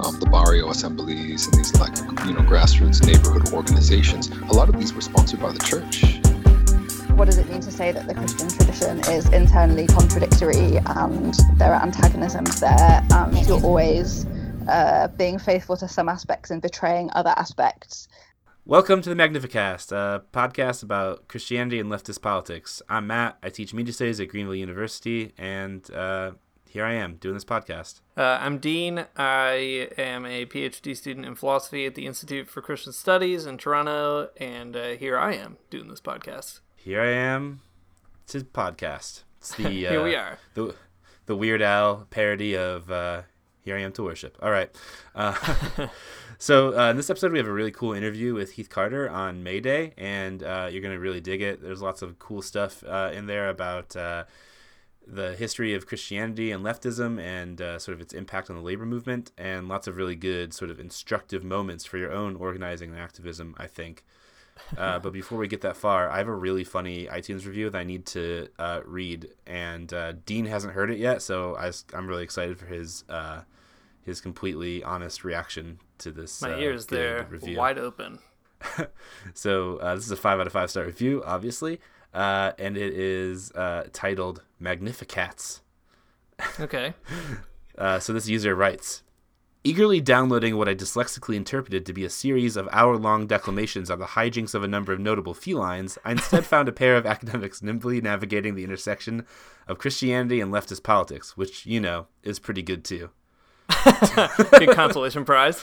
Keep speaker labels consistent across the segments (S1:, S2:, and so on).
S1: um, the barrio assemblies and these like you know grassroots neighborhood organizations, a lot of these were sponsored by the church.
S2: What does it mean to say that the Christian tradition is internally contradictory and there are antagonisms there and you're always uh, being faithful to some aspects and betraying other aspects?
S3: Welcome to the Magnificast, a podcast about Christianity and leftist politics. I'm Matt. I teach media studies at Greenville University, and uh, here I am doing this podcast.
S4: Uh, I'm Dean. I am a PhD student in philosophy at the Institute for Christian Studies in Toronto, and uh, here I am doing this podcast.
S3: Here I am. It's a podcast. It's the
S4: here we
S3: uh,
S4: are.
S3: The the Weird Al parody of uh, "Here I Am to Worship." All right. Uh, So uh, in this episode, we have a really cool interview with Heath Carter on May Day, and uh, you're gonna really dig it. There's lots of cool stuff uh, in there about uh, the history of Christianity and leftism, and uh, sort of its impact on the labor movement, and lots of really good sort of instructive moments for your own organizing and activism. I think. Uh, but before we get that far, I have a really funny iTunes review that I need to read, and Dean hasn't heard it yet, so I, am really excited for his his completely honest reaction to this.
S4: My
S3: uh,
S4: ears
S3: review.
S4: wide open.
S3: so uh, this is a five out of five star review, obviously, uh, and it is uh, titled "Magnificats."
S4: Okay.
S3: Uh, so this user writes. Eagerly downloading what I dyslexically interpreted to be a series of hour long declamations on the hijinks of a number of notable felines, I instead found a pair of academics nimbly navigating the intersection of Christianity and leftist politics, which, you know, is pretty good too.
S4: good consolation prize.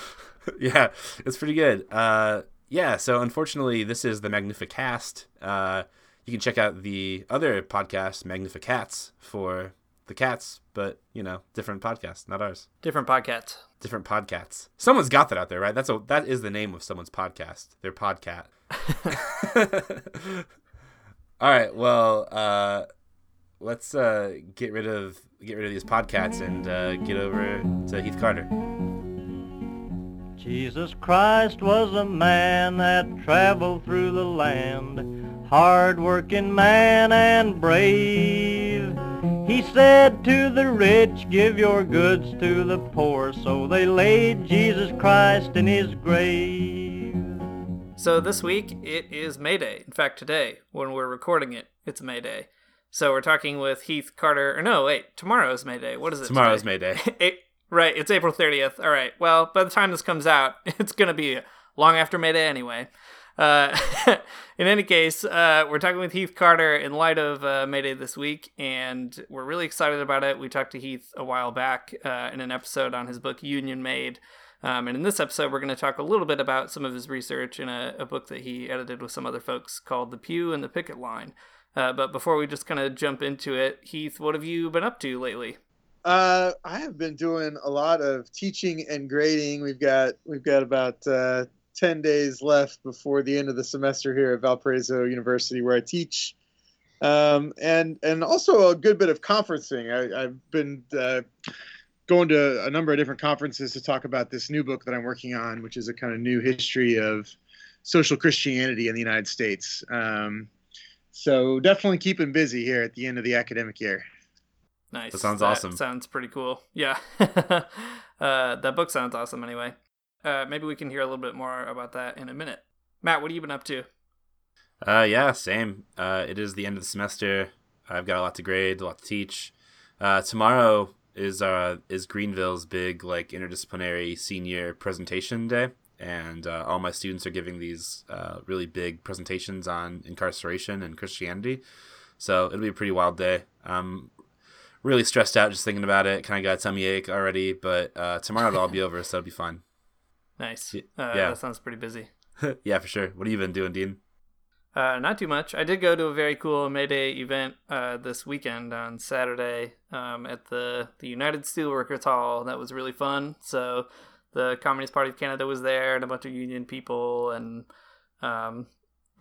S3: yeah, it's pretty good. Uh, yeah, so unfortunately, this is the Magnificast. Uh, you can check out the other podcast, Magnificats, for the cats, but you know, different podcasts, not ours.
S4: Different podcasts.
S3: Different podcasts. Someone's got that out there, right? That's a that is the name of someone's podcast. Their podcat. All right. Well, uh, let's uh, get rid of get rid of these podcasts and uh, get over to Heath Carter.
S5: Jesus Christ was a man that traveled through the land, hard-working man and brave. He said to the rich, give your goods to the poor, so they laid Jesus Christ in his grave.
S4: So this week it is May Day. In fact, today, when we're recording it, it's May Day. So we're talking with Heath Carter. Or no, wait, tomorrow's May Day. What is it?
S3: Tomorrow's
S4: today?
S3: May Day.
S4: it, right, it's April 30th. All right. Well, by the time this comes out, it's going to be long after May Day anyway. Uh, in any case, uh, we're talking with Heath Carter in light of uh, May Day this week, and we're really excited about it. We talked to Heath a while back uh, in an episode on his book Union Made. Um, and in this episode, we're going to talk a little bit about some of his research in a, a book that he edited with some other folks called The Pew and the Picket Line. Uh, but before we just kind of jump into it, Heath, what have you been up to lately?
S6: Uh, I have been doing a lot of teaching and grading. We've got we've got about uh, ten days left before the end of the semester here at Valparaiso University, where I teach, um, and and also a good bit of conferencing. I, have been uh, going to a number of different conferences to talk about this new book that I'm working on, which is a kind of new history of social Christianity in the United States. Um, so definitely keeping busy here at the end of the academic year.
S4: Nice.
S3: That sounds
S4: that
S3: awesome.
S4: Sounds pretty cool. Yeah. uh, that book sounds awesome anyway. Uh, maybe we can hear a little bit more about that in a minute. Matt, what have you been up to?
S3: Uh, yeah, same. Uh, it is the end of the semester. I've got a lot to grade, a lot to teach. Uh, tomorrow is uh is Greenville's big like interdisciplinary senior presentation day. and uh, all my students are giving these uh, really big presentations on incarceration and Christianity. So it'll be a pretty wild day. I'm really stressed out just thinking about it. Kind of got a tummy ache already, but uh, tomorrow it'll all be over, so it'll be fun.
S4: Nice. Uh,
S3: yeah.
S4: That sounds pretty busy.
S3: yeah, for sure. What have you been doing, Dean?
S4: Uh, not too much. I did go to a very cool May Day event uh, this weekend on Saturday um, at the, the United Steelworkers Hall. That was really fun. So the Communist Party of Canada was there and a bunch of union people and um,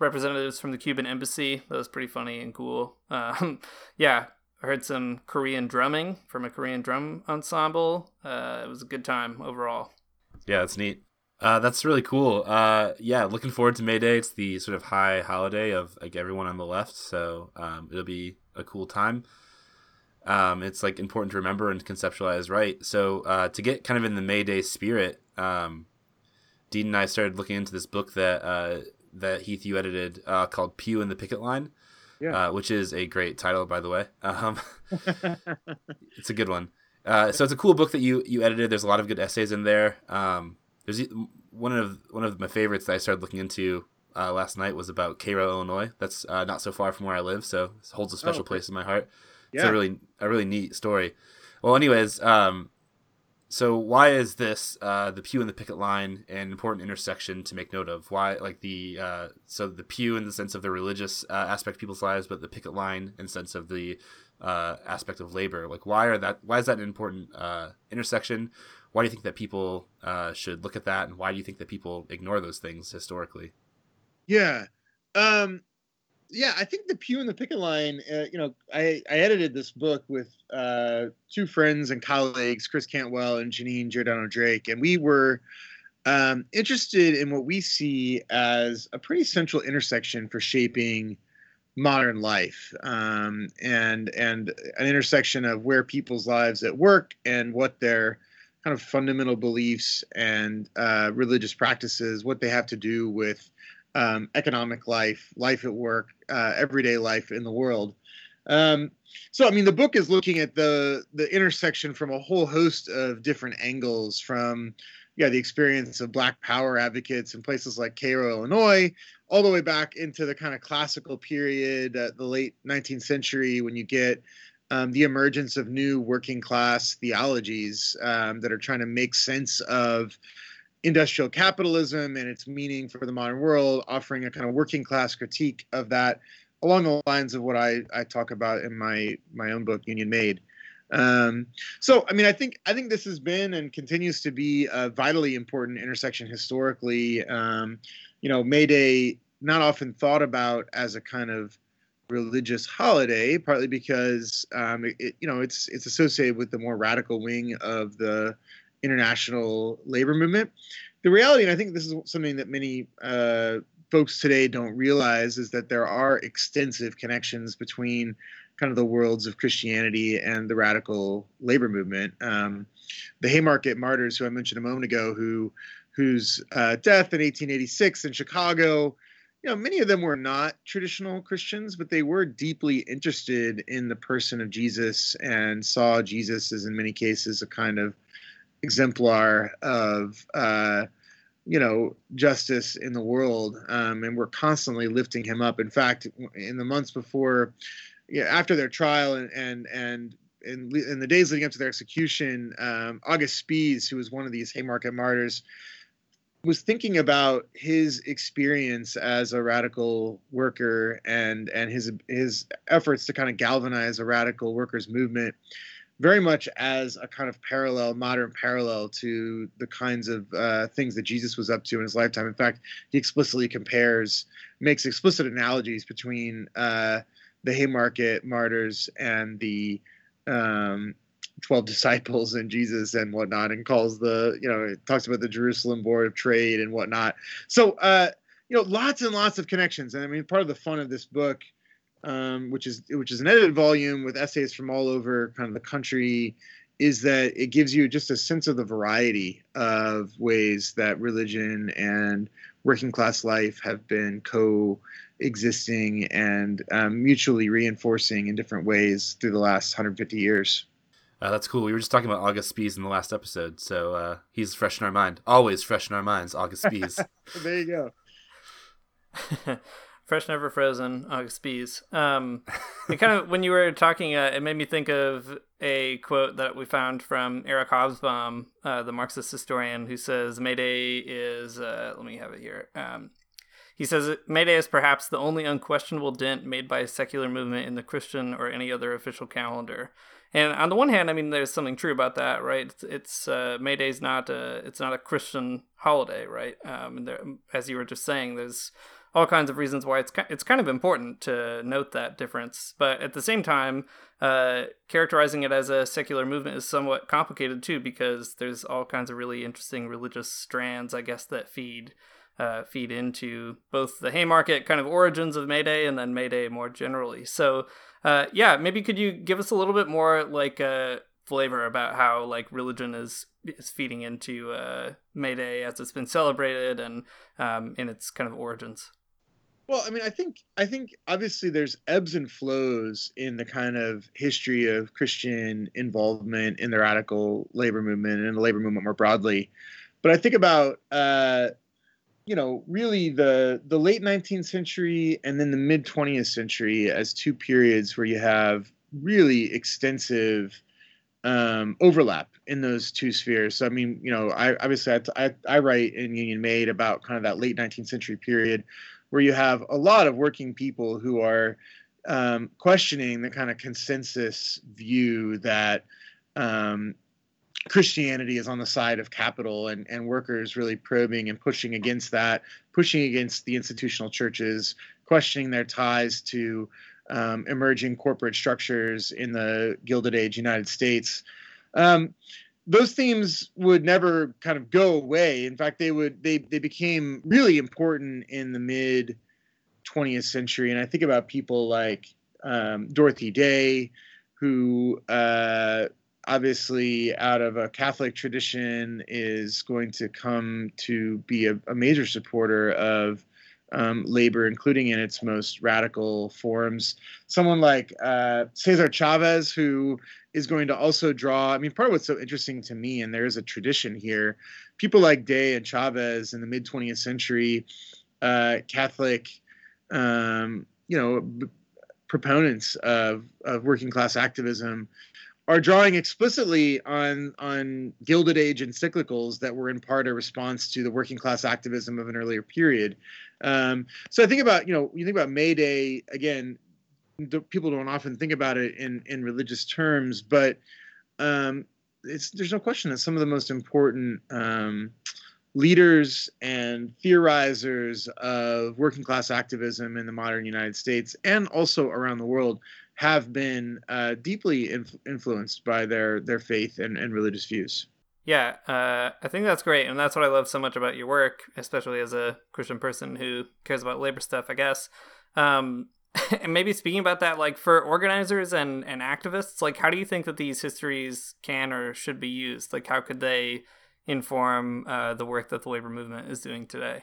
S4: representatives from the Cuban embassy. That was pretty funny and cool. Um, yeah, I heard some Korean drumming from a Korean drum ensemble. Uh, it was a good time overall.
S3: Yeah, that's neat. Uh, that's really cool. Uh, yeah, looking forward to May Day. It's the sort of high holiday of like everyone on the left, so um, it'll be a cool time. Um, it's like important to remember and conceptualize right. So uh, to get kind of in the May Day spirit, um, Dean and I started looking into this book that uh, that Heath you edited uh, called Pew and the Picket Line,
S6: Yeah.
S3: uh, which is a great title by the way. Um, it's a good one. Uh, so it's a cool book that you you edited. There's a lot of good essays in there. Um, there's one of one of my favorites that I started looking into uh, last night was about Cairo, Illinois. That's uh, not so far from where I live, so it holds a special
S6: okay.
S3: place in my heart. It's
S6: Yeah.
S3: a really a really neat story. Well, anyways, um, so why is this uh, the pew and the picket line an important intersection to make note of? Why, like the uh, so the pew in the sense of the religious uh, aspect of people's lives, but the picket line in sense of the uh, aspect of labor. Like, why are that? Why is that an important uh, intersection? Why do you think that people uh, should look at that, and why do you think that people ignore those things historically?
S6: Yeah. Um, yeah, I think the pew and the picket line, uh, you know, I, I edited this book with uh, two friends and colleagues, Chris Cantwell and Janine Giordano Drake, and we were um, interested in what we see as a pretty central intersection for shaping modern life um, and and an intersection of where people's lives at work and what their kind of fundamental beliefs and uh, religious practices, what they have to do with um, economic life, life at work, uh, everyday life in the world. Um, so, I mean, the book is looking at the the intersection from a whole host of different angles, from yeah, the experience of Black Power advocates in places like Cairo, Illinois, all the way back into the kind of classical period, uh, the late 19th century, when you get um, the emergence of new working class theologies um, that are trying to make sense of industrial capitalism and its meaning for the modern world, offering a kind of working class critique of that along the lines of what I, I talk about in my my own book, Union Made. Um, so, I mean, I think I think this has been and continues to be a vitally important intersection historically. Um, you know, May Day not often thought about as a kind of religious holiday, partly because um, it, you know it's it's associated with the more radical wing of the international labor movement. The reality, and I think this is something that many uh, folks today don't realize, is that there are extensive connections between kind of the worlds of Christianity and the radical labor movement. Um, the Haymarket martyrs, who I mentioned a moment ago, who whose uh, death in 1886 in Chicago, you know, many of them were not traditional Christians, but they were deeply interested in the person of Jesus and saw Jesus as, in many cases, a kind of exemplar of uh, you know justice in the world um, and we're constantly lifting him up. In fact in the months before yeah, after their trial and and and in, in the days leading up to their execution um, august spies who was one of these haymarket martyrs was thinking about his experience as a radical worker and and his his efforts to kind of galvanize a radical workers movement very much as a kind of parallel, modern parallel to the kinds of uh, things that Jesus was up to in his lifetime. In fact, he explicitly compares, makes explicit analogies between uh, the Haymarket martyrs and the um, 12 disciples and Jesus and whatnot, and calls the, you know, talks about the Jerusalem Board of Trade and whatnot. So, uh, you know, lots and lots of connections. And I mean, part of the fun of this book um, which is which is an edited volume with essays from all over kind of the country, is that it gives you just a sense of the variety of ways that religion and working class life have been coexisting and um, mutually reinforcing in different ways through the last 150 years.
S3: Uh, that's cool. We were just talking about August Spies in the last episode, so uh, he's fresh in our mind. Always fresh in our minds, August Spies.
S6: there you go.
S4: fresh never frozen august bees um it kind of when you were talking uh, it made me think of a quote that we found from eric hobsbawm uh, the marxist historian who says mayday is uh, let me have it here um, he says mayday is perhaps the only unquestionable dent made by a secular movement in the christian or any other official calendar and on the one hand, I mean, there's something true about that, right? It's, it's uh, May Day's not a it's not a Christian holiday, right? Um, there, as you were just saying, there's all kinds of reasons why it's it's kind of important to note that difference. But at the same time, uh, characterizing it as a secular movement is somewhat complicated too, because there's all kinds of really interesting religious strands, I guess, that feed uh, feed into both the Haymarket kind of origins of May Day and then May Day more generally. So, uh, yeah, maybe could you give us a little bit more like uh, flavor about how like religion is is feeding into uh, May Day as it's been celebrated and um, in its kind of origins.
S6: Well, I mean, I think I think obviously there's ebbs and flows in the kind of history of Christian involvement in the radical labor movement and the labor movement more broadly. But I think about uh, you know really the the late 19th century and then the mid 20th century as two periods where you have really extensive um, overlap in those two spheres. So I mean, you know, I obviously I, I, I write in Union Made about kind of that late 19th century period where you have a lot of working people who are um, questioning the kind of consensus view that um, Christianity is on the side of capital and, and workers really probing and pushing against that, pushing against the institutional churches, questioning their ties to um, emerging corporate structures in the Gilded Age United States. Um, those themes would never kind of go away. In fact, they would they they became really important in the mid 20th century. And I think about people like um, Dorothy Day, who uh, obviously out of a Catholic tradition is going to come to be a, a major supporter of um, labor, including in its most radical forms. Someone like uh, Cesar Chavez, who is going to also draw. I mean, part of what's so interesting to me, and there is a tradition here, people like Day and Chavez in the mid 20th century, uh, Catholic, um, you know, b- proponents of, of working class activism are drawing explicitly on on Gilded Age encyclicals that were in part a response to the working class activism of an earlier period. Um, so I think about you know you think about May Day again. People don't often think about it in in religious terms, but um, it's there's no question that some of the most important um, leaders and theorizers of working class activism in the modern United States and also around the world have been uh, deeply inf- influenced by their their faith and, and religious views.
S4: Yeah, uh, I think that's great, and that's what I love so much about your work, especially as a Christian person who cares about labor stuff. I guess, um, and maybe speaking about that, like for organizers and and activists, like how do you think that these histories can or should be used? Like how could they inform uh, the work that the labor movement is doing today?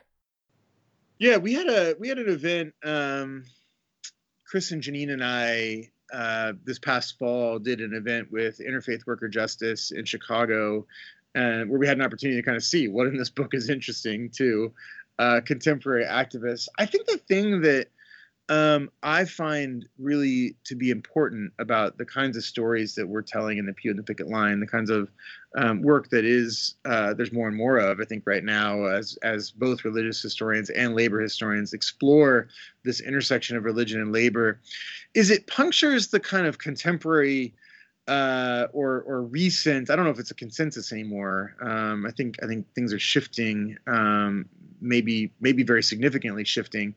S6: Yeah, we had a we had an event. Um, Chris and Janine and I uh, this past fall did an event with Interfaith Worker Justice in Chicago, and where we had an opportunity to kind of see what in this book is interesting to uh, contemporary activists. I think the thing that um, I find really to be important about the kinds of stories that we're telling in the Pew and the Picket Line, the kinds of um, work that is uh, there's more and more of. I think right now, as as both religious historians and labor historians explore this intersection of religion and labor, is it punctures the kind of contemporary uh, or or recent. I don't know if it's a consensus anymore. Um, I think I think things are shifting, um, maybe maybe very significantly shifting,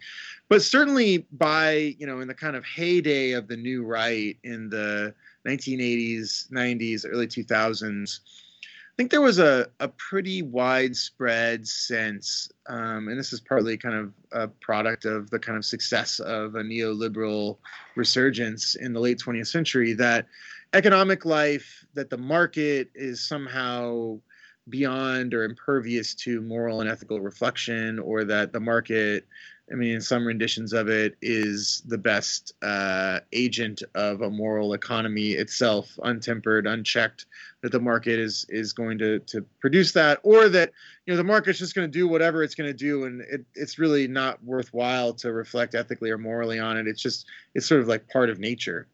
S6: but certainly by you know in the kind of heyday of the new right in the 1980s, 90s, early 2000s. I think there was a, a pretty widespread sense, um, and this is partly kind of a product of the kind of success of a neoliberal resurgence in the late 20th century, that economic life, that the market is somehow beyond or impervious to moral and ethical reflection, or that the market I mean, in some renditions of it, is the best uh, agent of a moral economy itself, untempered, unchecked. That the market is is going to to produce that, or that you know the market's just going to do whatever it's going to do, and it, it's really not worthwhile to reflect ethically or morally on it. It's just it's sort of like part of nature.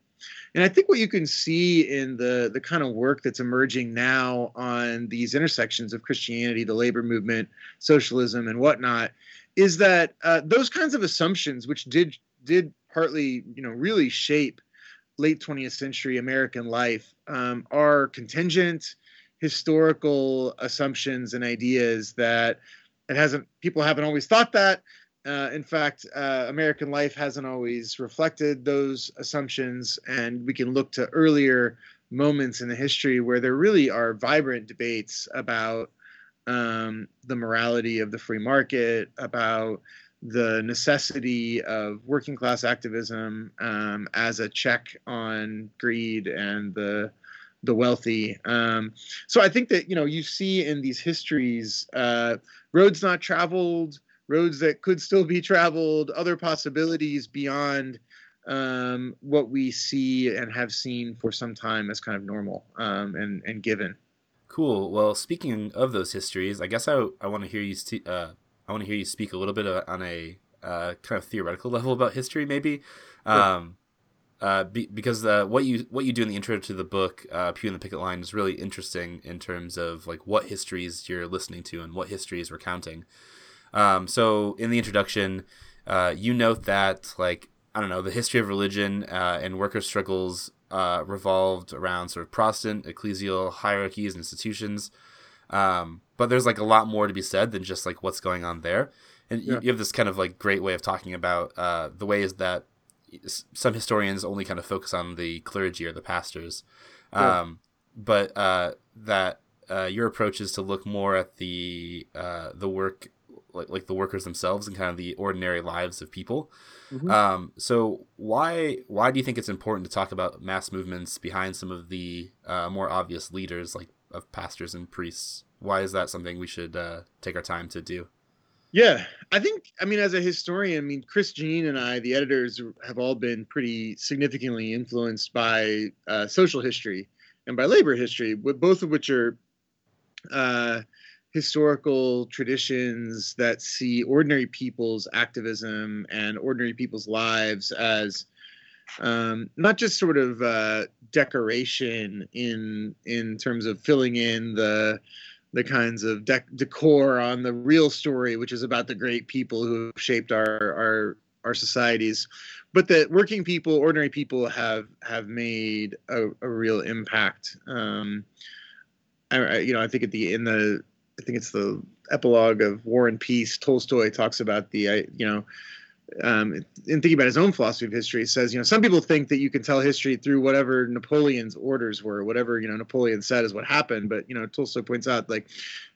S6: And I think what you can see in the the kind of work that's emerging now on these intersections of Christianity, the labor movement, socialism, and whatnot is that uh, those kinds of assumptions, which did did partly, you know, really shape late 20th century American life, um, are contingent historical assumptions and ideas that it hasn't people haven't always thought that. Uh, in fact, uh, American life hasn't always reflected those assumptions, and we can look to earlier moments in the history where there really are vibrant debates about um, the morality of the free market, about the necessity of working class activism um, as a check on greed and the the wealthy. Um, so I think that you know you see in these histories uh, roads not traveled, roads that could still be traveled, other possibilities beyond um, what we see and have seen for some time as kind of normal um, and and given.
S3: Cool. Well, speaking of those histories, I guess I, I want to hear you st- uh, I want to hear you speak a little bit on a uh, kind of theoretical level about history, maybe. Um, uh, be, because uh, what you what you do in the intro to the book, uh, Pew and the Picket Line, is really interesting in terms of like what histories you're listening to and what histories we're counting. Um, so in the introduction, uh, you note that like I don't know the history of religion uh, and worker struggles uh, revolved around sort of Protestant ecclesial hierarchies and institutions. Um, but there's like a lot more to be said than just like what's going on there. And yeah. you, you, have this kind of like great way of talking about uh, the ways that some historians only kind of focus on the clergy or the pastors. Um, but uh, that uh, your approach is to look more at the uh, the work like like the workers themselves and kind of the ordinary lives of people. Mm-hmm. Um, so why why do you think it's important to talk about mass movements behind some of the uh, more obvious leaders like of pastors and priests? Why is that something we should uh, take our time to do?
S6: Yeah, I think I mean as a historian, I mean Chris Janine and I, the editors, have all been pretty significantly influenced by uh, social history and by labor history, both of which are uh, historical traditions that see ordinary people's activism and ordinary people's lives as um, not just sort of uh, decoration in in terms of filling in the the kinds of dec- decor on the real story, which is about the great people who have shaped our our our societies, but that working people, ordinary people, have have made a, a real impact. Um, I, you know, I think at the in the I think it's the epilogue of War and Peace. Tolstoy talks about the, you know, um, in thinking about his own philosophy of history, he says, you know, some people think that you can tell history through whatever Napoleon's orders were, whatever you know Napoleon said is what happened. But you know, Tolstoy points out, like,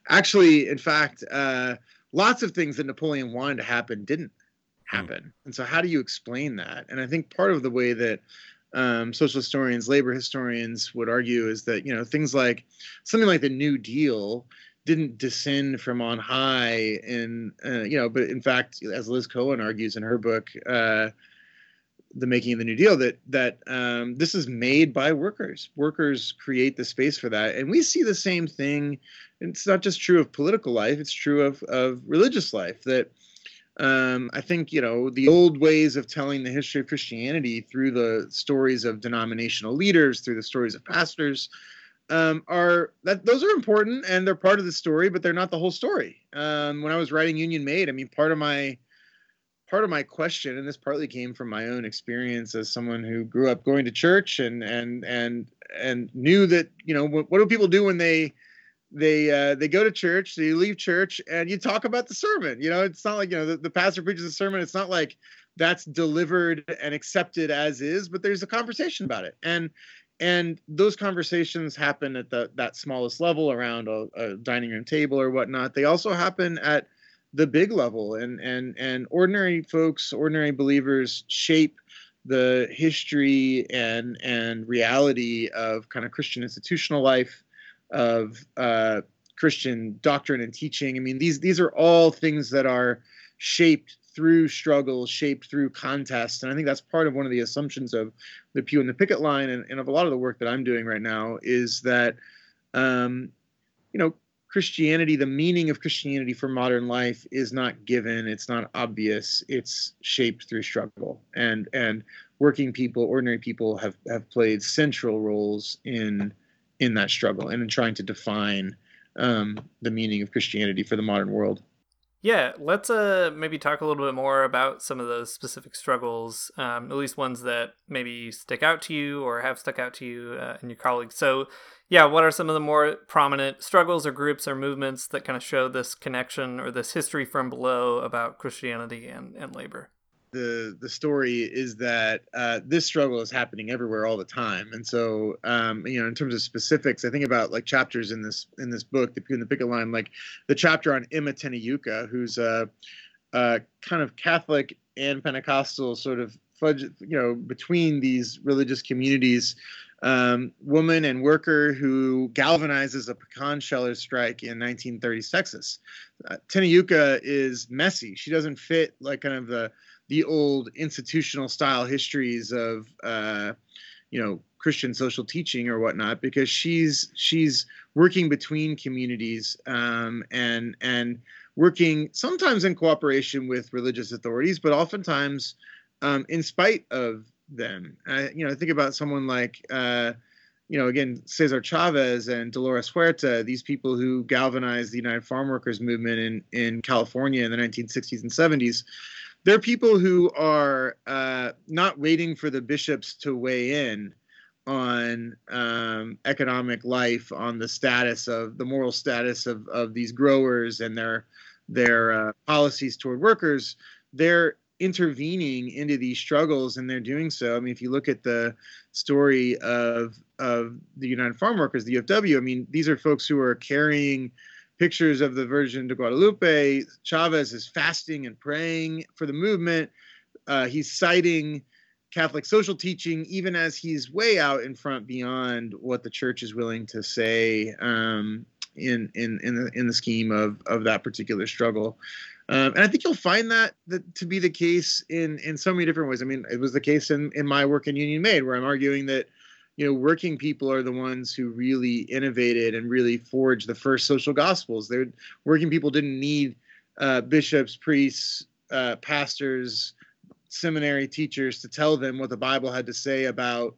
S6: actually, in fact, uh, lots of things that Napoleon wanted to happen didn't happen. And so, how do you explain that? And I think part of the way that um, social historians, labor historians would argue is that you know things like something like the New Deal didn't descend from on high and uh, you know but in fact as liz cohen argues in her book uh, the making of the new deal that that um, this is made by workers. Workers create the space for that. And we see the same thing. It's not just true of political life it's true of, of religious life that um, I think you know the old ways of telling the history of Christianity through the stories of denominational leaders, through the stories of pastors, um, are that those are important and they're part of the story, but they're not the whole story. Um, when I was writing Union Made, I mean, part of my part of my question, and this partly came from my own experience as someone who grew up going to church and and and and knew that you know what, what do people do when they they uh, they go to church, they leave church, and you talk about the sermon. You know, it's not like you know the, the pastor preaches a sermon. It's not like that's delivered and accepted as is, but there's a conversation about it. And and those conversations happen at the that smallest level around a, a, dining room table or whatnot. They also happen at the big level and and and ordinary folks ordinary believers shape the history and and reality of kind of christian institutional life of uh, christian doctrine and teaching. I mean these these are all things that are shaped through struggle, shaped through contest. And I think that's part of one of the assumptions of the Pew and the Picket Line and, and of a lot of the work that I'm doing right now is that, um, you know, Christianity, the meaning of Christianity for modern life is not given, it's not obvious, it's shaped through struggle. And and working people, ordinary people have, have played central roles in in that struggle and in trying to define um, the meaning of Christianity for the modern world.
S4: Yeah, let's uh maybe talk a little bit more about some of those specific struggles, um, at least ones that maybe stick out to you or have stuck out to you uh, and your colleagues. So, yeah, what are some of the more prominent struggles or groups or movements that kind of show this connection or this history from below about Christianity and, and labor?
S6: The the story is that uh, this struggle is happening everywhere all the time, and so um, you know, in terms of specifics, I think about like chapters in this in this book, the in the picket line, like the chapter on Emma Tenayuca, who's a, a kind of Catholic and Pentecostal sort of fudge, you know, between these religious communities. Um, woman and worker who galvanizes a pecan sheller strike in 1930s Texas. Uh, Tenayuca is messy. She doesn't fit like kind of the the old institutional style histories of uh, you know Christian social teaching or whatnot because she's she's working between communities um, and and working sometimes in cooperation with religious authorities, but oftentimes um, in spite of them. Uh, you know, think about someone like. Uh, you know, again, Cesar Chavez and Dolores Huerta, these people who galvanized the United Farm Workers movement in, in California in the 1960s and 70s, there are people who are uh, not waiting for the bishops to weigh in on um, economic life, on the status of the moral status of, of these growers and their their uh, policies toward workers. They're intervening into these struggles, and they're doing so. I mean, if you look at the story of of the United Farm Workers, the UFW, I mean, these are folks who are carrying pictures of the Virgin de Guadalupe. Chavez is fasting and praying for the movement. Uh, he's citing Catholic social teaching, even as he's way out in front beyond what the church is willing to say um, in in in the in the scheme of of that particular struggle. Um, and I think you'll find that, that to be the case in in so many different ways. I mean, it was the case in in my work in Union Made, where I'm arguing that you know, working people are the ones who really innovated and really forged the first social gospels. They're, working people didn't need uh, bishops, priests, uh, pastors, seminary teachers to tell them what the Bible had to say about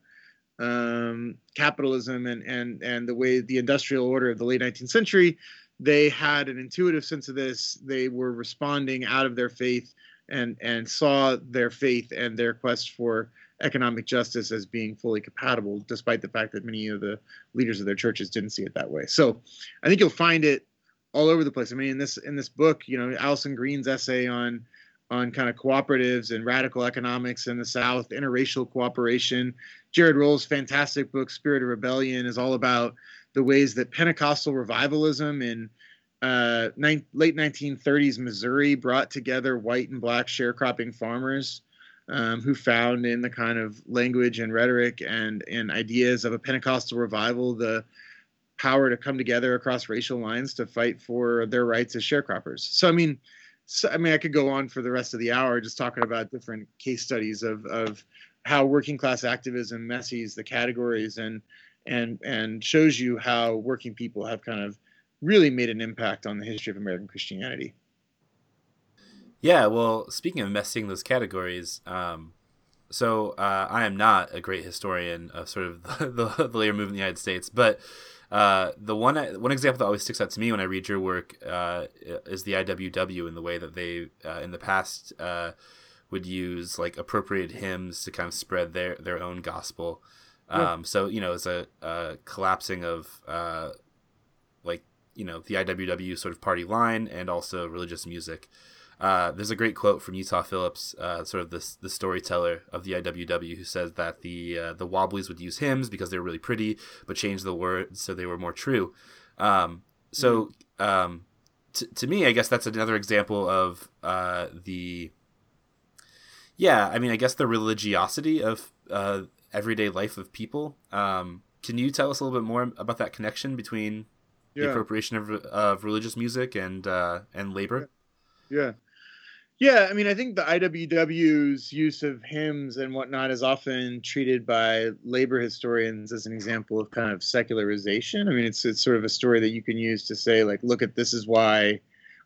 S6: um, capitalism and, and, and the way the industrial order of the late 19th century. They had an intuitive sense of this. They were responding out of their faith and, and saw their faith and their quest for economic justice as being fully compatible, despite the fact that many of the leaders of their churches didn't see it that way. So I think you'll find it all over the place. I mean, in this in this book, you know, Alison Greene's essay on on kind of cooperatives and radical economics in the South, interracial cooperation. Jarod Roll's fantastic book, Spirit of Rebellion, is all about the ways that Pentecostal revivalism in uh, ni- late 1930s Missouri brought together white and black sharecropping farmers um, who found in the kind of language and rhetoric and, and ideas of a Pentecostal revival the power to come together across racial lines to fight for their rights as sharecroppers. So, I mean, so, I mean, I could go on for the rest of the hour just talking about different case studies of, of how working class activism messes the categories and and and shows you how working people have kind of really made an impact on the history of American Christianity.
S3: Yeah, well, speaking of messing those categories, um, so uh, I am not a great historian of sort of the, the, the labor movement in the United States, but uh, the one one example that always sticks out to me when I read your work uh, is the IWW and the way that they uh, in the past uh, would use like appropriated hymns to kind of spread their their own gospel. Um, So you know, it's a, a collapsing of uh, like you know the IWW sort of party line and also religious music. Uh, there's a great quote from Utah Phillips, uh, sort of the the storyteller of the IWW, who says that the uh, the Wobblies would use hymns because they were really pretty, but change the words so they were more true. Um, so um, t- to me, I guess that's another example of uh, the yeah. I mean, I guess the religiosity of uh, everyday life of people. Um, can you tell us a little bit more about that connection between the appropriation of, of religious music and uh, and labor?
S6: Yeah. Yeah, I mean, I think the IWW's use of hymns and whatnot is often treated by labor historians as an example of kind of secularization. I mean, it's it's sort of a story that you can use to say, like, look at this is why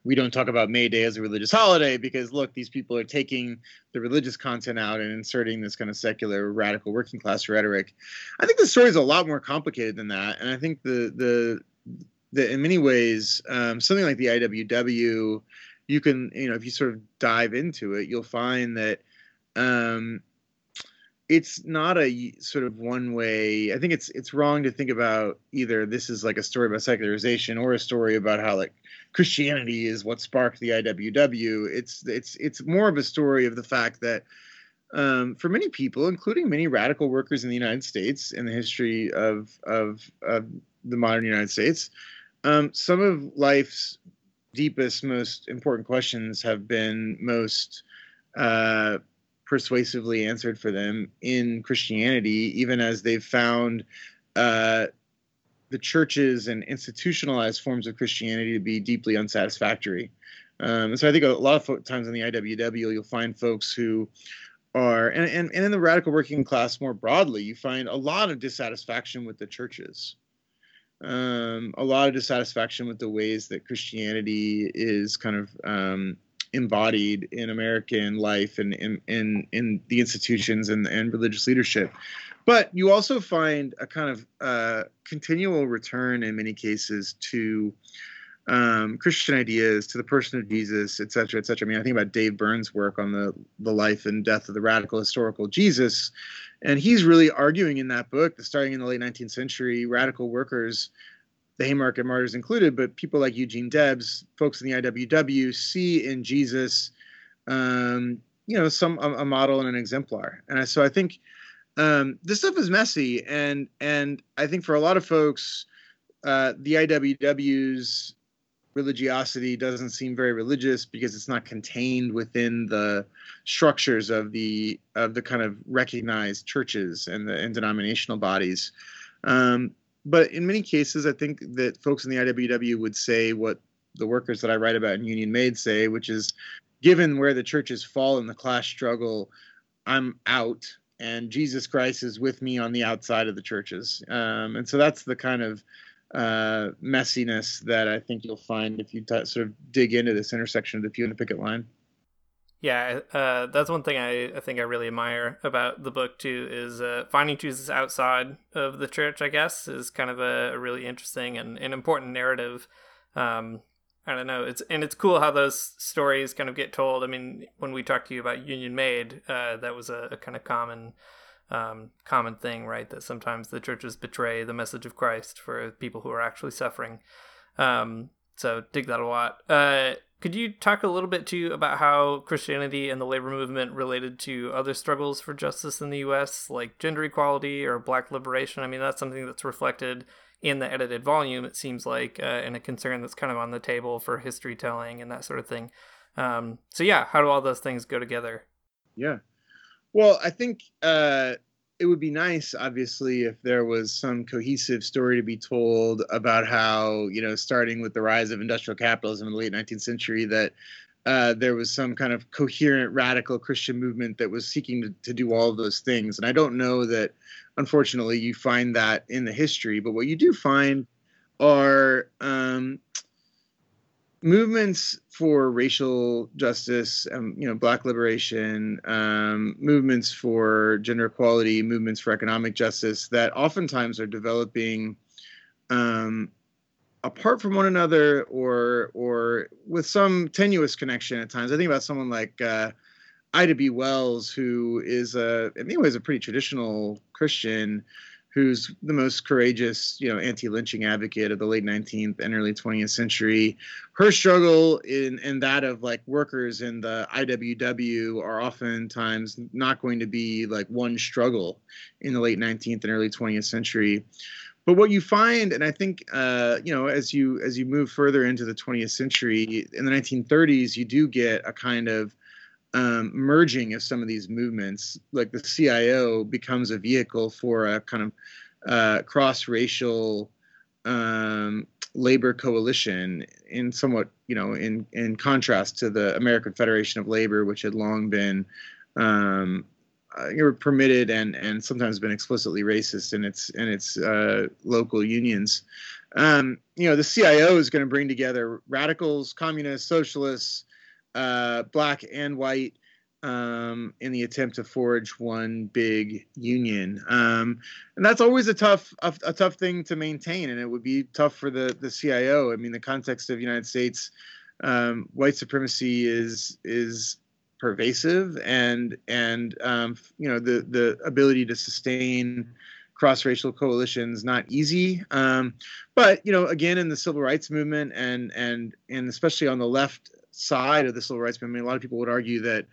S6: we don't talk about May Day as a religious holiday because look, these people are taking the religious content out and inserting this kind of secular, radical, working class rhetoric. I think the story is a lot more complicated than that, and I think the the the in many ways um, something like the IWW you can you know if you sort of dive into it you'll find that um it's not a sort of one way i think it's it's wrong to think about either this is like a story about secularization or a story about how like christianity is what sparked the iww it's it's it's more of a story of the fact that um, for many people, including many radical workers in the United States in the history of of, of the modern United States, um, some of life's deepest, most important questions have been most uh, persuasively answered for them in Christianity, even as they've found uh, the churches and institutionalized forms of Christianity to be deeply unsatisfactory. Um, so I think a lot of times in the IWW, you'll find folks who are, and, and, and in the radical working class more broadly, you find a lot of dissatisfaction with the churches um, a lot of dissatisfaction with the ways that Christianity is kind of um, embodied in American life and in, in, in the institutions and, and religious leadership. But you also find a kind of uh, continual return in many cases to um, Christian ideas, to the person of Jesus, et cetera, et cetera. I mean, I think about Dave Burns' work on the, the life and death of the radical historical Jesus and he's really arguing in that book that starting in the late 19th century, radical workers, the Haymarket martyrs included, but people like Eugene Debs, folks in the IWW, see in Jesus, um, you know, some a, a, model and an exemplar. And so I think um, this stuff is messy, and and I think for a lot of folks, uh, the IWW's religiosity doesn't seem very religious because it's not contained within the structures of the of the kind of recognized churches and the and denominational bodies. Um, but in many cases, I think that folks in the IWW would say what the workers that I write about in Union Made say, which is, given where the churches fall in the class struggle, I'm out, and Jesus Christ is with me on the outside of the churches. Um, and so that's the kind of uh, messiness that I think you'll find if you t- sort of dig into this intersection of the pew and the picket line.
S4: Yeah, uh, that's one thing I, I think I really admire about the book too is uh, finding Jesus outside of the church. I guess is kind of a, a really interesting and an important narrative. Um, I don't know. It's and it's cool how those stories kind of get told. I mean, when we talked to you about Union Made, uh, that was a, a kind of common um, common thing, right? That sometimes the churches betray the message of Christ for people who are actually suffering. Um, so dig that a lot. Uh, could you talk a little bit too about how Christianity and the labor movement related to other struggles for justice in the U.S., like gender equality or Black liberation? I mean, that's something that's reflected in the edited volume. It seems like, uh, and a concern that's kind of on the table for history telling and that sort of thing. Um, so yeah, how do all those things go together?
S6: Yeah, well, I think uh, it would be nice, obviously, if there was some cohesive story to be told about how, you know, starting with the rise of industrial capitalism in the late 19th century, that uh, there was some kind of coherent radical Christian movement that was seeking to, to do all of those things. And I don't know that, unfortunately, you find that in the history, but what you do find are um, movements for racial justice, um, you know, black liberation, um, movements for gender equality, movements for economic justice that oftentimes are developing um, apart from one another or or with some tenuous connection at times. I think about someone like uh, Ida B. Wells, who is a in many ways a pretty traditional Christian who's the most courageous, you know, anti-lynching advocate of the late 19th and early 20th century. Her struggle in and that of like workers in the IWW are oftentimes not going to be like one struggle in the late 19th and early 20th century. But what you find, and I think, uh, you know, as you as you move further into the 20th century, in the 1930s, you do get a kind of um, merging of some of these movements, like the CIO becomes a vehicle for a kind of uh, cross-racial um, labor coalition in somewhat, you know, in, in contrast to the American Federation of Labor, which had long been um, uh, permitted and, and sometimes been explicitly racist in its in its uh, local unions. Um, you know, the CIO is going to bring together radicals, communists, socialists, uh, black and white, um, in the attempt to forge one big union. Um, and that's always a tough a, a, tough thing to maintain, and it would be tough for the the CIO. I mean, the context of United States, um, white supremacy is is pervasive, and and um, you know the the ability to sustain cross-racial coalitions not easy um, but you know again in the civil rights movement and and and especially on the left side of the civil rights movement a lot of people would argue that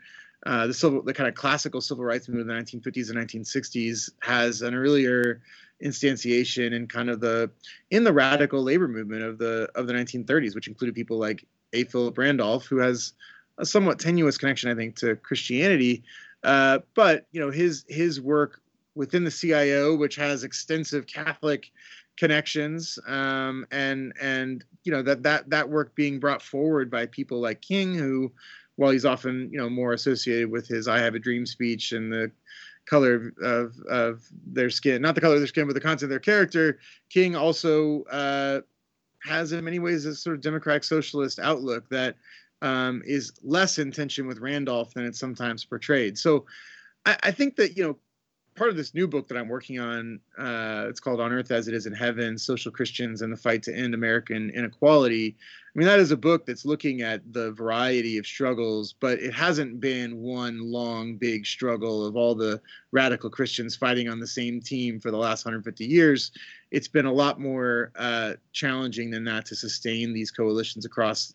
S6: uh, the civil, the kind of classical civil rights movement of the 1950s and 1960s has an earlier instantiation in kind of the in the radical labor movement of the of the 1930s, which included people like A. Philip Randolph, who has a somewhat tenuous connection, I think, to Christianity. Uh, but you know his his work within the CIO, which has extensive Catholic connections, um, and and you know that that that work being brought forward by people like King, who while he's often you know more associated with his "I Have a Dream" speech and the color of of their skin, not the color of their skin, but the content of their character, King also uh, has in many ways a sort of democratic socialist outlook that um, is less in tension with Randolph than it's sometimes portrayed. So I, I think that you know part of this new book that I'm working on. Uh, it's called On Earth as It Is in Heaven Social Christians and the Fight to End American Inequality. I mean, that is a book that's looking at the variety of struggles, but it hasn't been one long, big struggle of all the radical Christians fighting on the same team for the last 150 years. It's been a lot more uh, challenging than that to sustain these coalitions across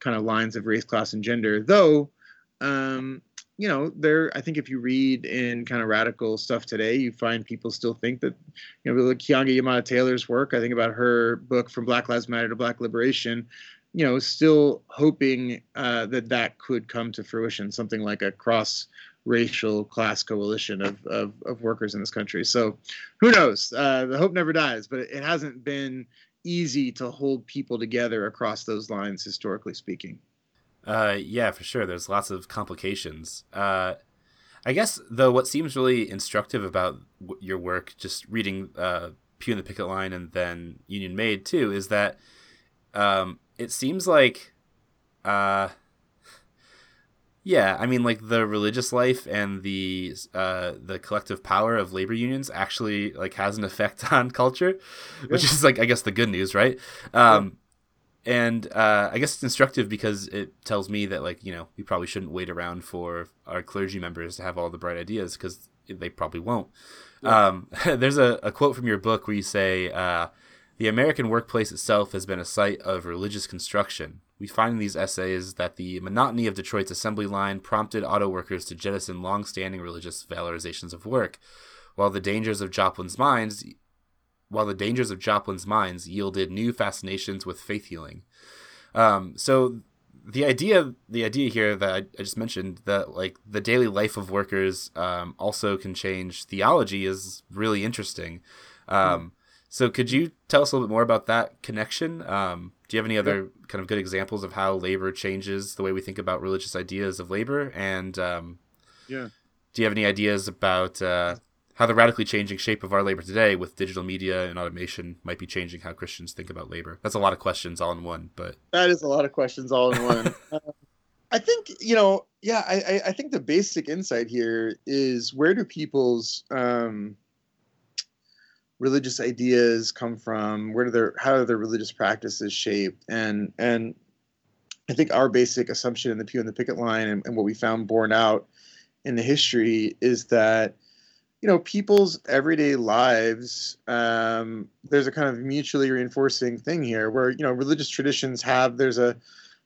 S6: kind of lines of race, class, and gender, though. Um, you know, there. I think if you read in kind of radical stuff today, you find people still think that, you know, like Keeanga-Yamahtta Taylor's work. I think about her book from Black Lives Matter to Black Liberation. You know, still hoping uh, that that could come to fruition, something like a cross racial class coalition of, of, of workers in this country. So who knows? Uh, the hope never dies, but it hasn't been easy to hold people together across those lines, historically speaking.
S3: Uh, yeah, for sure. There's lots of complications. Uh, I guess though, what seems really instructive about w- your work, just reading uh, Pew and the Picket Line and then Union Made too, is that um, it seems like, uh, yeah, I mean, like the religious life and the uh, the collective power of labor unions actually like has an effect on culture, yeah. which is like I guess the good news, right? Um, and uh, I guess it's instructive because it tells me that like you know we probably shouldn't wait around for our clergy members to have all the bright ideas because they probably won't. Yeah. Um, there's a, a, quote from your book where you say, uh, "The American workplace itself has been a site of religious construction. We find in these essays that the monotony of Detroit's assembly line prompted auto workers to jettison long-standing religious valorizations of work." While the dangers of Joplin's mines while the dangers of Joplin's mines yielded new fascinations with faith healing. Um, so the idea, the idea here that I, I, just mentioned, that like the daily life of workers um, also can change theology, is really interesting. Um, so could you tell us a little bit more about that connection? Um, do you have any other yeah. kind of good examples of how labor changes the way we think about religious ideas of labor? And um,
S6: yeah,
S3: do you have any ideas about uh, how the radically changing shape of our labor today with digital media and automation might be changing how Christians think about labor. That's a lot of questions all in one, but
S7: that is a lot of questions all in one. uh, I think you know, yeah, I, I think the basic insight here is where do people's um, religious ideas come from? Where do their how are their religious practices shaped? And and I think our basic assumption in the Pew and the Picket Line and, and what we found borne out in the history is that you know people's everyday lives um, there's a kind of mutually reinforcing thing here where you know religious traditions have there's a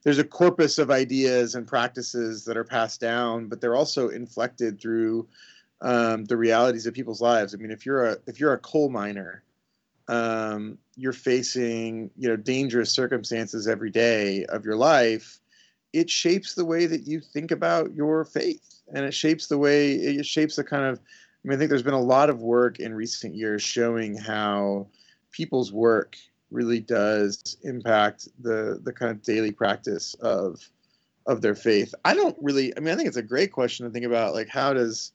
S7: there's a corpus of ideas and practices that are passed down but they're also inflected through um, the realities of people's lives. I mean if you're a if you're a coal miner um, you're facing you know dangerous circumstances every day of your life it shapes the way that you think about your faith and it shapes the way it shapes the kind of I mean, I think there's been a lot of work in recent years showing how people's work
S6: really does impact the the kind of daily practice of of their faith. I don't really I mean I think it's a great question to think about like how does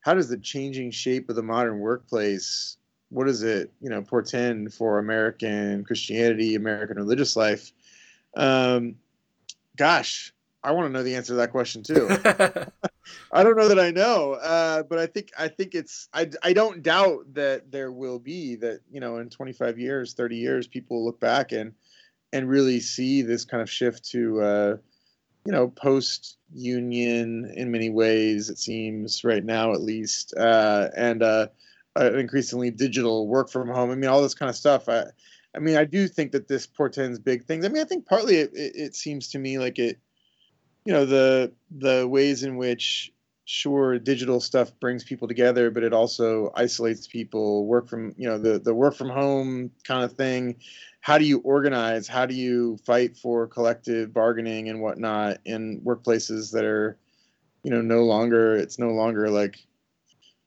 S6: how does the changing shape of the modern workplace what does it you know portend for American Christianity, American religious life? Um, gosh, I want to know the answer to that question too. I don't know that I know, uh, but I think I think it's I, I don't doubt that there will be that you know in 25 years, 30 years, people look back and and really see this kind of shift to uh, you know post union in many ways it seems right now at least uh, and uh, increasingly digital work from home. I mean all this kind of stuff. I I mean I do think that this portends big things. I mean I think partly it, it, it seems to me like it you know the the ways in which sure digital stuff brings people together but it also isolates people work from you know the the work from home kind of thing. How do you organize? How do you fight for collective bargaining and whatnot in workplaces that are you know no longer it's no longer like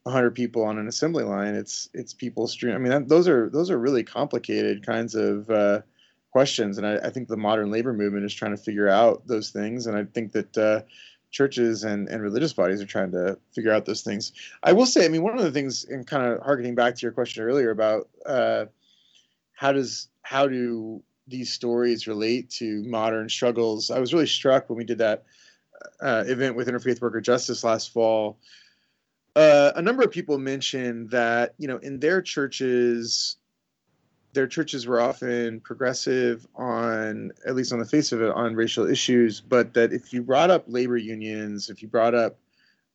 S6: 100 people on an assembly line. It's it's people stream i mean that, those are those are really complicated kinds of uh, questions. And I, I, think the modern labor movement is trying to figure out those things. And I think that uh, churches and, and religious bodies are trying to figure out those things. I will say, I mean, one of the things, and kind of harkening back to your question earlier about uh, how does how do these stories relate to modern struggles? I was really struck when we did that uh, event with Interfaith Worker Justice last fall. Uh, a number of people mentioned that you know in their churches their churches were often progressive on, at least on the face of it, on racial issues, but that if you brought up labor unions, if you brought up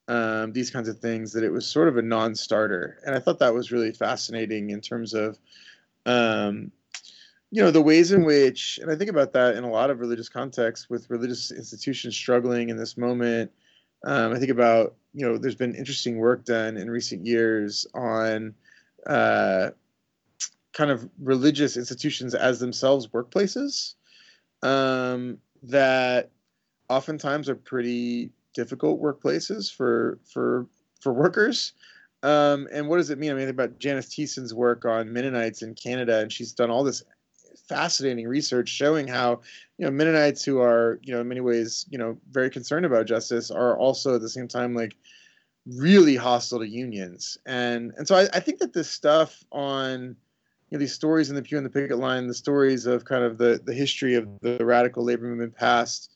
S6: um, these kinds of things, that it was sort of a non-starter. And I thought that was really fascinating in terms of, um, you know, the ways in which, and I think about that in a lot of religious contexts with religious institutions struggling in this moment. Um, I think about, you know, there's been interesting work done in recent years on. Uh, kind of religious institutions as themselves workplaces um, that oftentimes are pretty difficult workplaces for for for workers. Um, and what does it mean? I mean, about Janis Thiessen's work on Mennonites in Canada, and she's done all this fascinating research showing how you know Mennonites who are you know in many ways you know very concerned about justice are also at the same time like really hostile to unions and and so I, I think that this stuff on you know, these stories in the pew and the picket line, the stories of kind of the, the history of the radical labor movement past,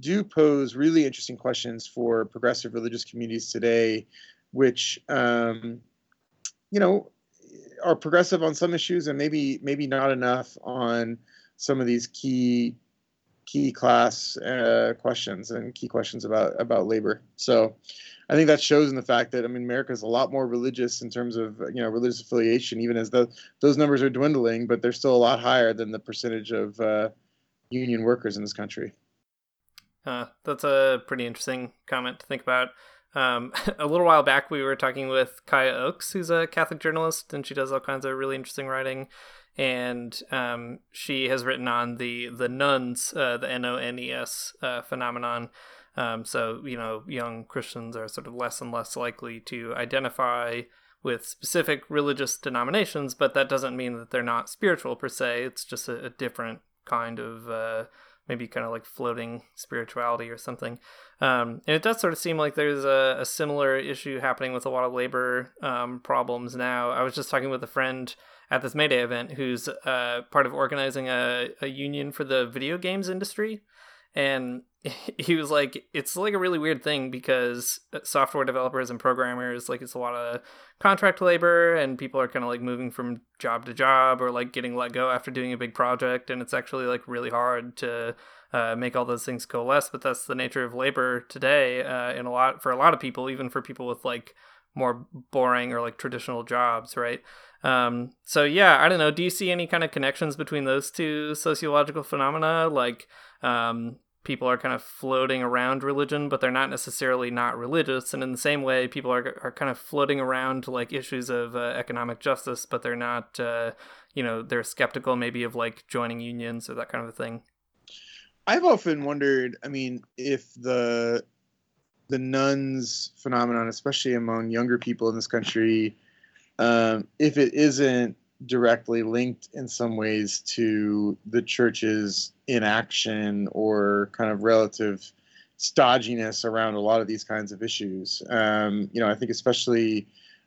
S6: do pose really interesting questions for progressive religious communities today, which um, you know are progressive on some issues and maybe maybe not enough on some of these key key class uh, questions and key questions about about labor. So I think that shows in the fact that I mean America is a lot more religious in terms of you know religious affiliation, even as the, those numbers are dwindling, but they're still a lot higher than the percentage of uh, union workers in this country.
S4: Uh, that's a pretty interesting comment to think about. Um, a little while back, we were talking with Kaya Oakes, who's a Catholic journalist, and she does all kinds of really interesting writing. And um, she has written on the the nones, uh, the N O N E S uh, phenomenon, um, so, you know, young Christians are sort of less and less likely to identify with specific religious denominations, but that doesn't mean that they're not spiritual per se. It's just a, a different kind of uh, maybe kind of like floating spirituality or something. Um, and it does sort of seem like there's a, a similar issue happening with a lot of labor um, problems now. I was just talking with a friend at this Mayday event who's uh, part of organizing a, a union for the video games industry. And he was like it's like a really weird thing because software developers and programmers like it's a lot of contract labor and people are kind of like moving from job to job or like getting let go after doing a big project. And it's actually like really hard to uh, make all those things coalesce. But that's the nature of labor today uh, in a lot for a lot of people even for people with like more boring or like traditional jobs right um, so yeah i don't know do you see any kind of connections between those two sociological phenomena like um, people are kind of floating around religion, but they're not necessarily not religious. And in the same way, people are, are kind of floating around like issues of uh, economic justice, but they're not, uh, you know, they're skeptical maybe of like joining unions or that kind of a thing.
S6: I've often wondered, I mean, if the the nones phenomenon, especially among younger people in this country, um, if it isn't directly linked in some ways to the church's inaction or kind of relative stodginess around a lot of these kinds of issues. Um, you know, I think especially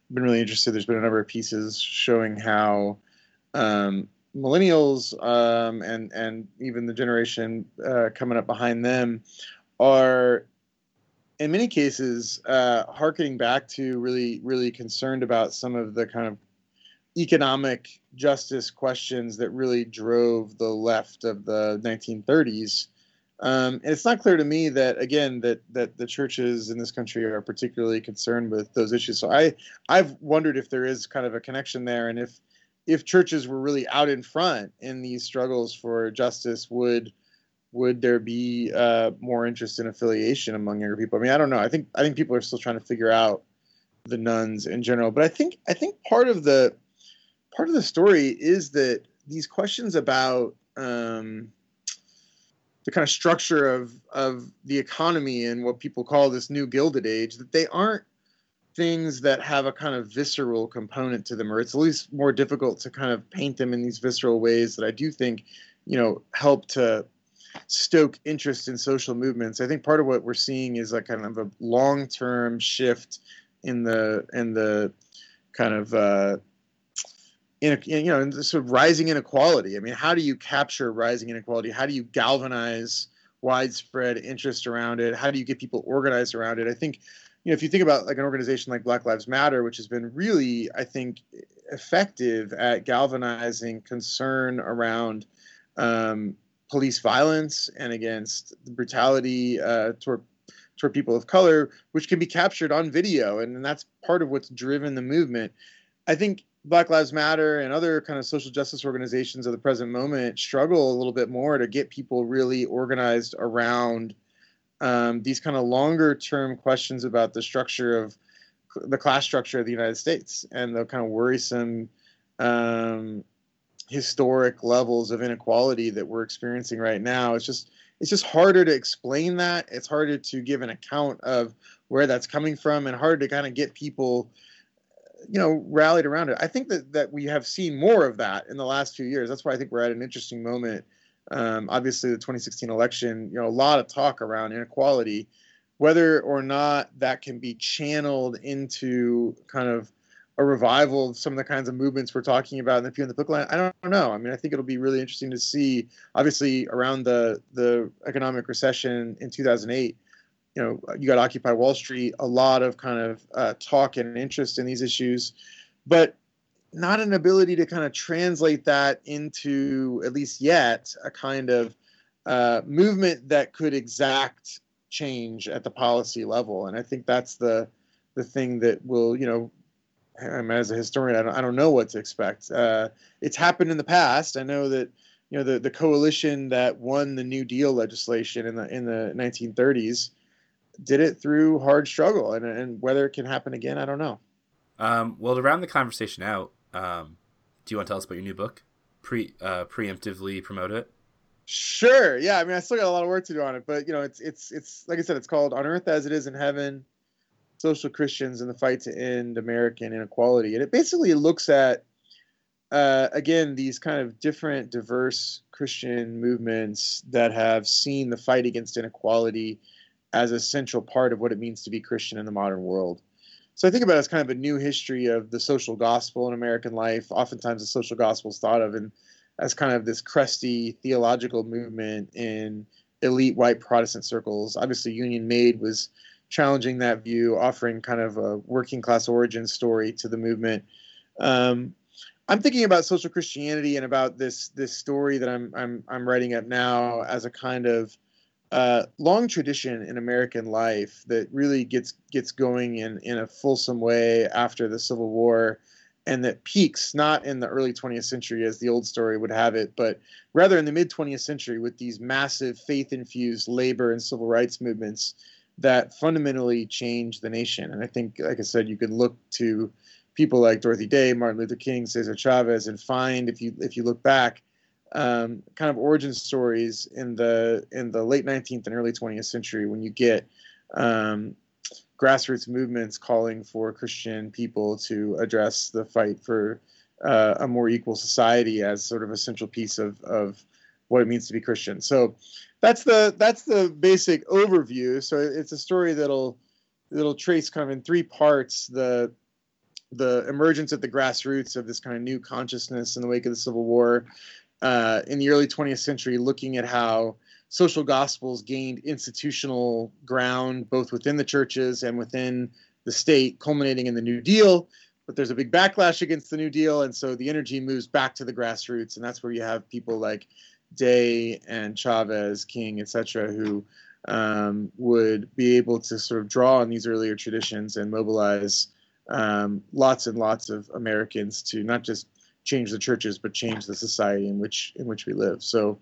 S6: I've been really interested. There's been a number of pieces showing how um, millennials um, and and even the generation uh, coming up behind them are in many cases uh, harkening back to really really concerned about some of the kind of economic justice questions that really drove the left of the 1930s. Um, and it's not clear to me that again that that the churches in this country are particularly concerned with those issues. So I I've wondered if there is kind of a connection there, and if if churches were really out in front in these struggles for justice, would would there be uh, more interest in affiliation among younger people? I mean, I don't know. I think I think people are still trying to figure out the nones in general, but I think I think part of the part of the story is that these questions about um, the kind of structure of of the economy and what people call this new gilded age that they aren't things that have a kind of visceral component to them or it's at least more difficult to kind of paint them in these visceral ways that I do think you know help to stoke interest in social movements i think part of what we're seeing is a kind of a long-term shift in the in the kind of uh, in, you know, sort of rising inequality. I mean, how do you capture rising inequality? How do you galvanize widespread interest around it? How do you get people organized around it? I think, you know, if you think about like an organization like Black Lives Matter, which has been really, I think, effective at galvanizing concern around um, police violence and against the brutality uh, toward toward people of color, which can be captured on video, and, and that's part of what's driven the movement. I think Black Lives Matter and other kind of social justice organizations of the present moment struggle a little bit more to get people really organized around um, these kind of longer term questions about the structure of the class structure of the United States and the kind of worrisome um, historic levels of inequality that we're experiencing right now. It's just it's just harder to explain that. It's harder to give an account of where that's coming from and hard to kind of get people you know rallied around it. I think that that we have seen more of that in the last few years. That's why I think we're at an interesting moment. Um, obviously, the 2016 election, you know, a lot of talk around inequality, whether or not that can be channeled into kind of a revival of some of the kinds of movements we're talking about in the Pew and the Book line. I don't know. I mean, I think it'll be really interesting to see. Obviously, around the the economic recession in 2008, you know, you got Occupy Wall Street, a lot of kind of uh, talk and interest in these issues, but not an ability to kind of translate that into, at least yet, a kind of uh, movement that could exact change at the policy level. And I think that's the the thing that will, you know, as a historian, I don't, I don't know what to expect. Uh, it's happened in the past. I know that you know the, the coalition that won the New Deal legislation in the in the 1930s did it through hard struggle, and and whether it can happen again, I don't know.
S3: Um, well, to round the conversation out, um, do you want to tell us about your new book? Pre uh, preemptively promote it.
S6: Sure. Yeah. I mean, I still got a lot of work to do on it, but you know, it's it's it's like I said, it's called "On Earth as It Is in Heaven: Social Christians and the Fight to End American Inequality," and it basically looks at uh, again these kind of different, diverse Christian movements that have seen the fight against inequality as a central part of what it means to be Christian in the modern world. So I think about it as kind of a new history of the social gospel in American life. Oftentimes, the social gospel is thought of in, as kind of this crusty theological movement in elite white Protestant circles. Obviously, Union Made was challenging that view, offering kind of a working class origin story to the movement. Um, I'm thinking about social Christianity and about this this story that I'm I'm I'm writing up now as a kind of uh, long tradition in American life that really gets gets going in in a fulsome way after the Civil War, and that peaks not in the early 20th century as the old story would have it, but rather in the mid 20th century with these massive faith infused labor and civil rights movements that fundamentally changed the nation. And I think, like I said, you can look to people like Dorothy Day, Martin Luther King, Cesar Chavez, and find if you if you look back um, kind of origin stories in the in the late 19th and early 20th century when you get um, grassroots movements calling for Christian people to address the fight for uh, a more equal society as sort of a central piece of of what it means to be Christian. So that's the that's the basic overview. So it's a story that'll that'll trace kind of in three parts the the emergence at the grassroots of this kind of new consciousness in the wake of the Civil War uh, in the early 20th century, looking at how social gospels gained institutional ground both within the churches and within the state, culminating in the New Deal. But there's a big backlash against the New Deal, and so the energy moves back to the grassroots, and that's where you have people like Day and Chavez, King, etc., who um, would be able to sort of draw on these earlier traditions and mobilize um, lots and lots of Americans to not just change the churches but change the society in which in which we live. So,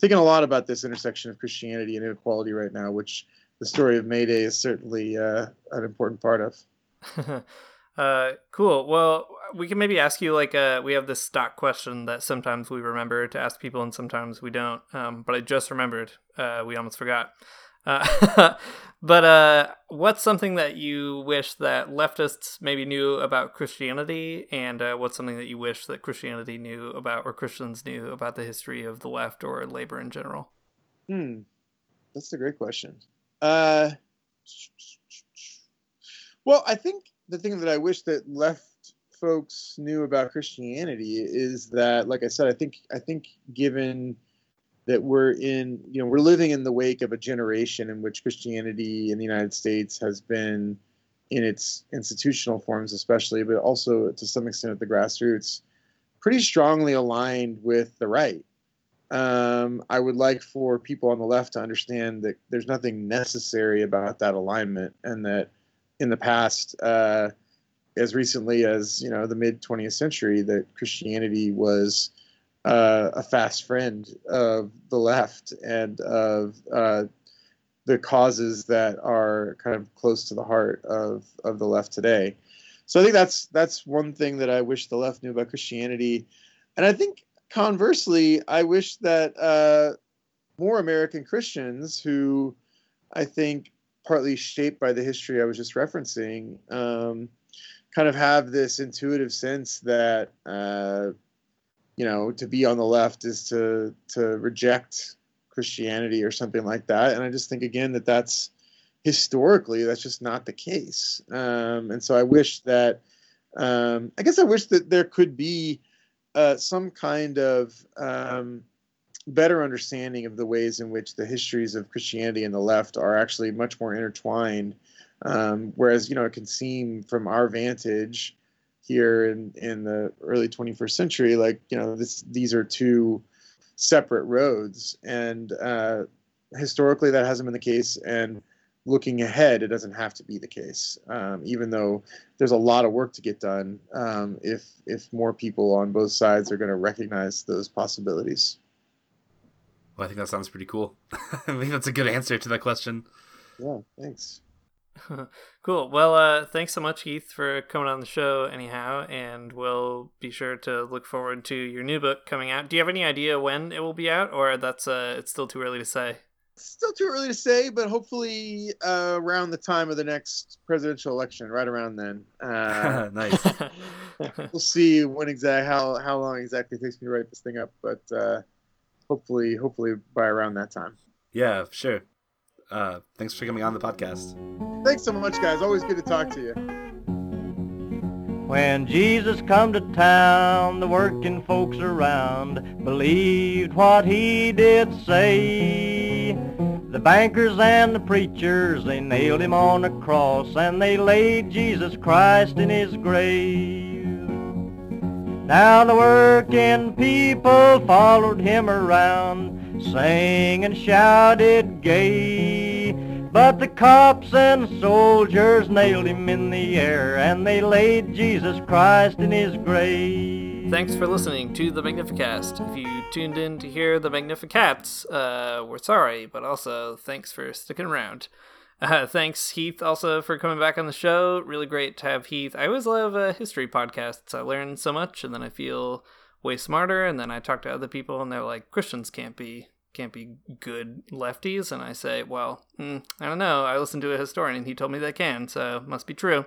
S6: thinking a lot about this intersection of Christianity and inequality right now, which the story of May Day is certainly uh, an important part of.
S4: uh, cool. Well, we can maybe ask you like uh, we have this stock question that sometimes we remember to ask people and sometimes we don't. Um, but I just remembered. Uh, we almost forgot. Uh, but uh, what's something that you wish that leftists maybe knew about Christianity, and uh, what's something that you wish that Christianity knew about, or Christians knew about the history of the left or labor in general?
S6: Hmm, that's a great question. Uh, well, I think the thing that I wish that left folks knew about Christianity is that, like I said, I think I think given that we're in, you know, we're living in the wake of a generation in which Christianity in the United States has been in its institutional forms, especially, but also to some extent at the grassroots, pretty strongly aligned with the right. Um, I would like for people on the left to understand that there's nothing necessary about that alignment, and that in the past, uh, as recently as you know the mid 20th century, that Christianity was uh, a fast friend of the left and of uh, the causes that are kind of close to the heart of, of the left today. So I think that's that's one thing that I wish the left knew about Christianity, and I think conversely, I wish that uh, more American Christians who I think partly shaped by the history I was just referencing, um, kind of have this intuitive sense that uh, you know, to be on the left is to to reject Christianity or something like that. And I just think again that that's historically that's just not the case. Um, and so I wish that um, I guess I wish that there could be uh, some kind of um, better understanding of the ways in which the histories of Christianity and the left are actually much more intertwined. Um, whereas you know it can seem from our vantage here in in the early 21st century like you know this these are two separate roads. And uh, historically that hasn't been the case. And looking ahead it doesn't have to be the case um, even though there's a lot of work to get done um, if if more people on both sides are going to recognize those possibilities.
S3: Well i think that sounds pretty cool. I think that's a good answer to that question.
S6: Yeah thanks
S4: cool. Well, uh, thanks so much, Heath, for coming on the show, anyhow, and we'll be sure to look forward to your new book coming out. Do you have any idea when it will be out, or that's uh, it's still too early to say?
S6: Still too early to say, but hopefully uh, around the time of the next presidential election, right around then. Uh,
S3: nice.
S6: we'll see when exactly how how long exactly it takes me to write this thing up, but uh, hopefully, hopefully by around that time.
S3: Yeah, sure. Uh, thanks for coming on the podcast.
S6: Thanks so much, guys. Always good to talk to you.
S5: When Jesus come to town, the working folks around believed what he did say. The bankers and the preachers, they nailed him on a cross and they laid Jesus Christ in his grave. Now the working people followed him around, sang and shouted gay. But the cops and soldiers nailed him in the air and they laid Jesus Christ in his grave.
S4: Thanks for listening to the Magnificast. If you tuned in to hear the Magnificats, uh, we're sorry, but also thanks for sticking around. Uh, thanks, Heath, also for coming back on the show. Really great to have Heath. I always love uh, history podcasts. I learn so much, and then I feel way smarter. And then I talk to other people, and they're like, Christians can't be can't be good lefties. And I say, well, mm, I don't know. I listened to a historian, and he told me they can, so must be true.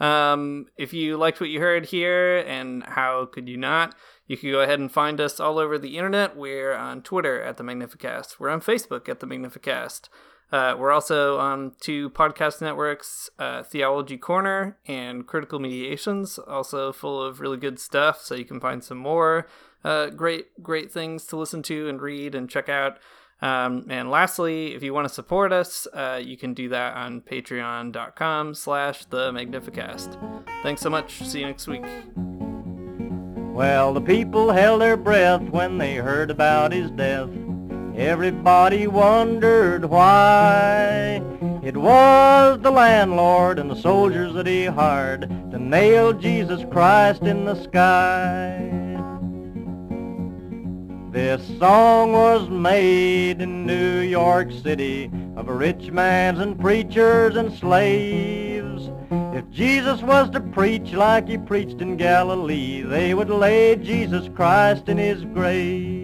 S4: Um, if you liked what you heard here, and how could you not, you can go ahead and find us all over the internet. We're on Twitter at the Magnificast. We're on Facebook at the Magnificast. Uh, we're also on two podcast networks, uh, Theology Corner and Critical Mediations, also full of really good stuff. So you can find some more uh, great, great things to listen to and read and check out. Um, and lastly, if you want to support us, uh, you can do that on patreon.com slash the Magnificast. Thanks so much. See you next week.
S5: Well, the people held their breath when they heard about his death. Everybody wondered why. It was the landlord and the soldiers that he hired to nail Jesus Christ in the sky. This song was made in New York City of rich mans and preachers and slaves. If Jesus was to preach like he preached in Galilee, they would lay Jesus Christ in his grave.